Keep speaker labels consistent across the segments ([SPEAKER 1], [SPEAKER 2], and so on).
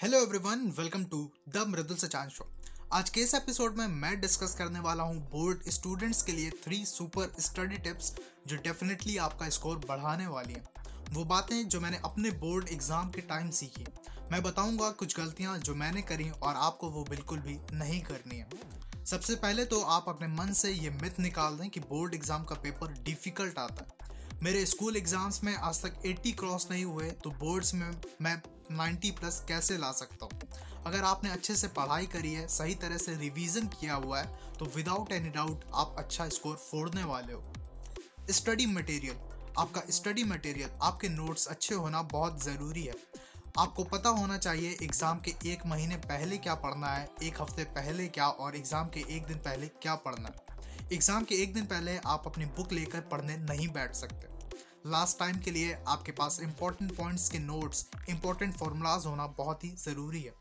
[SPEAKER 1] Hello everyone welcome to the Mridul Sachan show आज के इस एपिसोड में मैं डिस्कस करने वाला हूँ बोर्ड स्टूडेंट्स के लिए थ्री सुपर स्टडी टिप्स जो डेफिनेटली आपका स्कोर बढ़ाने वाली हैं। वो बातें जो मैंने अपने बोर्ड एग्ज़ाम के टाइम सीखी। मैं बताऊँगा कुछ गलतियाँ जो मैंने करी और आपको वो बिल्कुल भी नहीं करनी है। सबसे पहले तो आप अपने मन से ये मिथ निकाल दें कि बोर्ड एग्ज़ाम का पेपर डिफ़िकल्ट आता है। मेरे स्कूल एग्ज़ाम्स में आज तक 80 क्रॉस नहीं हुए तो बोर्ड्स में मैं 90 प्लस कैसे ला सकता हूँ? अगर आपने अच्छे से पढ़ाई करी है, सही तरह से रिवीजन किया हुआ है तो विदाउट एनी डाउट आप अच्छा स्कोर फोड़ने वाले हो। स्टडी मटेरियल आपका स्टडी मटेरियल आपके नोट्स अच्छे होना बहुत ज़रूरी है। आपको पता होना चाहिए एग्ज़ाम के एक महीने पहले क्या पढ़ना है, एक हफ़्ते पहले क्या, और एग्ज़ाम के एक दिन पहले क्या पढ़ना है। एग्ज़ाम के एक दिन पहले आप अपनी बुक लेकर पढ़ने नहीं बैठ सकते। लास्ट टाइम के लिए आपके पास इंपॉर्टेंट पॉइंट्स के नोट्स इंपॉर्टेंट फॉर्मूलाज होना बहुत ही ज़रूरी है।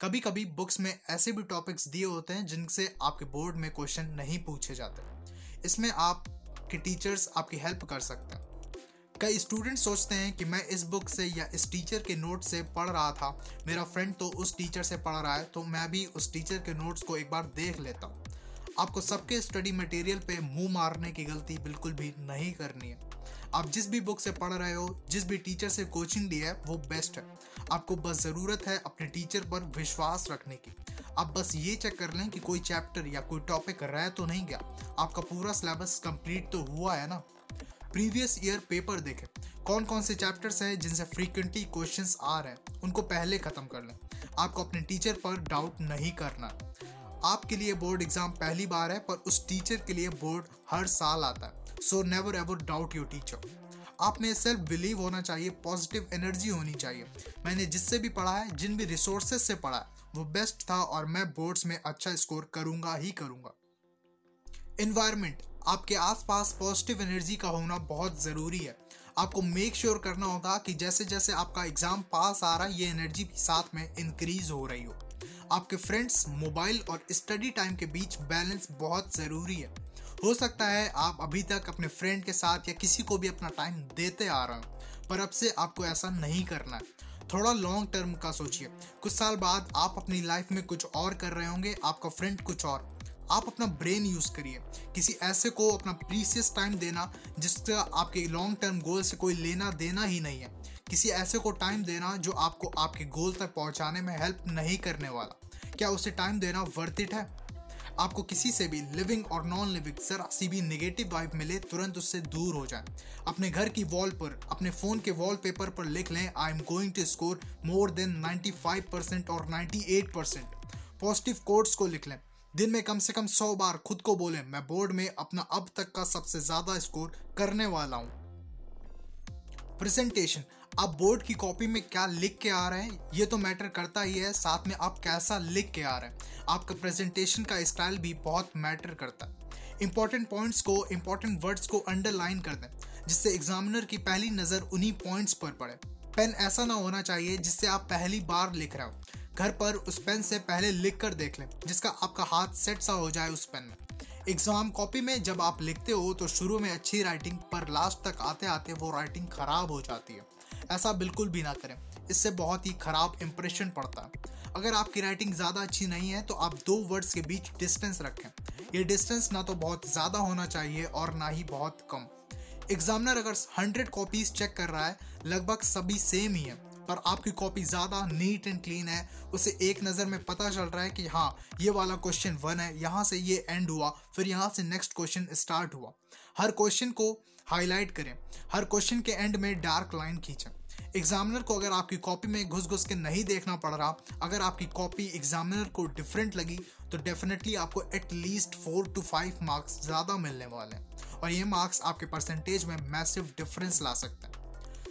[SPEAKER 1] कभी कभी बुक्स में ऐसे भी टॉपिक्स दिए होते हैं जिनसे आपके बोर्ड में क्वेश्चन नहीं पूछे जाते। इसमें आप के टीचर्स आपकी हेल्प कर सकते हैं। कई स्टूडेंट सोचते हैं कि मैं इस बुक से या इस टीचर के नोट से पढ़ रहा था, मेरा फ्रेंड तो उस टीचर से पढ़ रहा है तो मैं भी उस टीचर के नोट्स को एक बार देख लेता हूँ। आपको सबके स्टडी मटेरियल पे मुँह मारने की गलती बिल्कुल भी नहीं करनी है। आप जिस भी बुक से पढ़ रहे हो, जिस भी टीचर से कोचिंग ली है, वो बेस्ट है। आपको बस ज़रूरत है अपने टीचर पर विश्वास रखने की। आप बस ये चेक कर लें कि कोई चैप्टर या कोई टॉपिक रह तो नहीं गया। आपका पूरा सिलेबस कंप्लीट तो हुआ है ना? प्रीवियस ईयर पेपर देखें। कौन कौन से चैप्टर्स हैं जिनसे फ्रीक्वेंटली क्वेश्चंस आ रहे हैं? उनको पहले ख़त्म कर लें। आपको अपने टीचर पर डाउट नहीं करना। आपके लिए बोर्ड एग्ज़ाम पहली बार है, पर उस टीचर के लिए बोर्ड हर साल आता है। So never ever doubt your teacher आप में सेल्फ बिलीव होना चाहिए पॉजिटिव एनर्जी होनी चाहिए। मैंने जिससे भी पढ़ा है, जिन भी रिसोर्सेज से पढ़ा है, वो बेस्ट था और मैं बोर्ड्स में अच्छा स्कोर करूँगा ही करूँगा। इन्वायरमेंट आपके आसपास पॉजिटिव एनर्जी का होना बहुत ज़रूरी है। आपको मेक श्योर sure करना होगा कि जैसे जैसे आपका एग्ज़ाम पास आ रहा है, ये एनर्जी भी साथ में इंक्रीज हो रही हो। आपके फ्रेंड्स मोबाइल और स्टडी टाइम के बीच बैलेंस बहुत ज़रूरी है। हो सकता है आप अभी तक अपने फ्रेंड के साथ या किसी को भी अपना टाइम देते आ रहे हो, पर अब से आपको ऐसा नहीं करना है। थोड़ा लॉन्ग टर्म का सोचिए। कुछ साल बाद आप अपनी लाइफ में कुछ और कर रहे होंगे, आपका फ्रेंड कुछ और। आप अपना ब्रेन यूज़ करिए। किसी ऐसे को अपना प्रीसियस टाइम देना जिसका आपके लॉन्ग टर्म गोल से कोई लेना देना ही नहीं है। किसी ऐसे को टाइम देना, जो आपको आपके गोल तक पहुँचाने में हेल्प नहीं करने वाला। क्या उसे टाइम देना वर्थ इट है? आपको किसी से भी लिविंग और नॉन लिविंग जरा सी भी नेगेटिव वाइब मिले, तुरंत उससे दूर हो जाए। अपने घर की वॉल पर, अपने फ़ोन के वॉलपेपर पर लिख लें I am going to score more than 95 percent और 98 परसेंट पॉजिटिव कोड्स को लिख लें। दिन में कम से कम सौ बार खुद को बोले, मैं बोर्ड में अपना अब तक का सबसे ज़्यादा स्कोर करने वाला हूँ। प्रेजेंटेशन आप बोर्ड की कॉपी में क्या लिख के आ रहे हैं? ये तो मैटर करता ही है, साथ में आप कैसा लिख के आ रहे हैं। आपका प्रेजेंटेशन का स्टाइल भी बहुत मैटर करता है। इंपॉर्टेंट पॉइंट्स को इंपॉर्टेंट वर्ड्स को अंडरलाइन कर दें, जिससे एग्जामिनर की पहली नज़र उन्हीं पॉइंट्स पर पड़े। पेन ऐसा ना होना चाहिए जिससे आप पहली बार लिख रहे हो। घर पर उस पेन से पहले लिख कर देख लें, जिसका आपका हाथ सेट सा हो जाए उस पेन में। एग्ज़ाम कॉपी में जब आप लिखते हो तो शुरू में अच्छी राइटिंग पर लास्ट तक आते आते वो राइटिंग खराब हो जाती है। ऐसा बिल्कुल भी ना करें। इससे बहुत ही खराब इंप्रेशन पड़ता है। अगर आपकी राइटिंग ज़्यादा अच्छी नहीं है तो आप दो वर्ड्स के बीच डिस्टेंस रखें। ये डिस्टेंस ना तो बहुत ज़्यादा होना चाहिए और ना ही बहुत कम। एग्जामिनर अगर हंड्रेड कॉपीज चेक कर रहा है, लगभग सभी सेम ही है। पर आपकी कॉपी ज़्यादा नीट एंड क्लीन है। उसे एक नज़र में पता चल रहा है कि हाँ ये वाला क्वेश्चन वन है। यहाँ से ये एंड हुआ, फिर यहाँ से नेक्स्ट क्वेश्चन स्टार्ट हुआ। हर क्वेश्चन को हाईलाइट करें। हर क्वेश्चन के एंड में डार्क लाइन खींचें। एग्जामिनर को अगर आपकी कॉपी में घुस घुस के नहीं देखना पड़ रहा, अगर आपकी कॉपी एग्जामिनर को डिफरेंट लगी तो डेफिनेटली आपको at least four to five marks ज़्यादा मिलने वाले हैं। और ये मार्क्स आपके परसेंटेज में मैसिव डिफरेंस ला सकते हैं।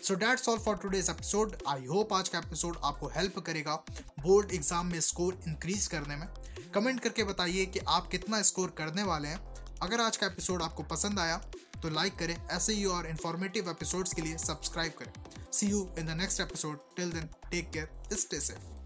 [SPEAKER 1] So that's all for today's episode I hope आज का एपिसोड आपको हेल्प करेगा बोर्ड एग्ज़ाम में स्कोर इंक्रीज करने में। कमेंट करके बताइए कि आप कितना स्कोर करने वाले हैं। अगर आज का एपिसोड आपको पसंद आया तो लाइक करें, ऐसे ही और इन्फॉर्मेटिव एपिसोड्स के लिए सब्सक्राइब करें। See you in the next episode till then take care stay safe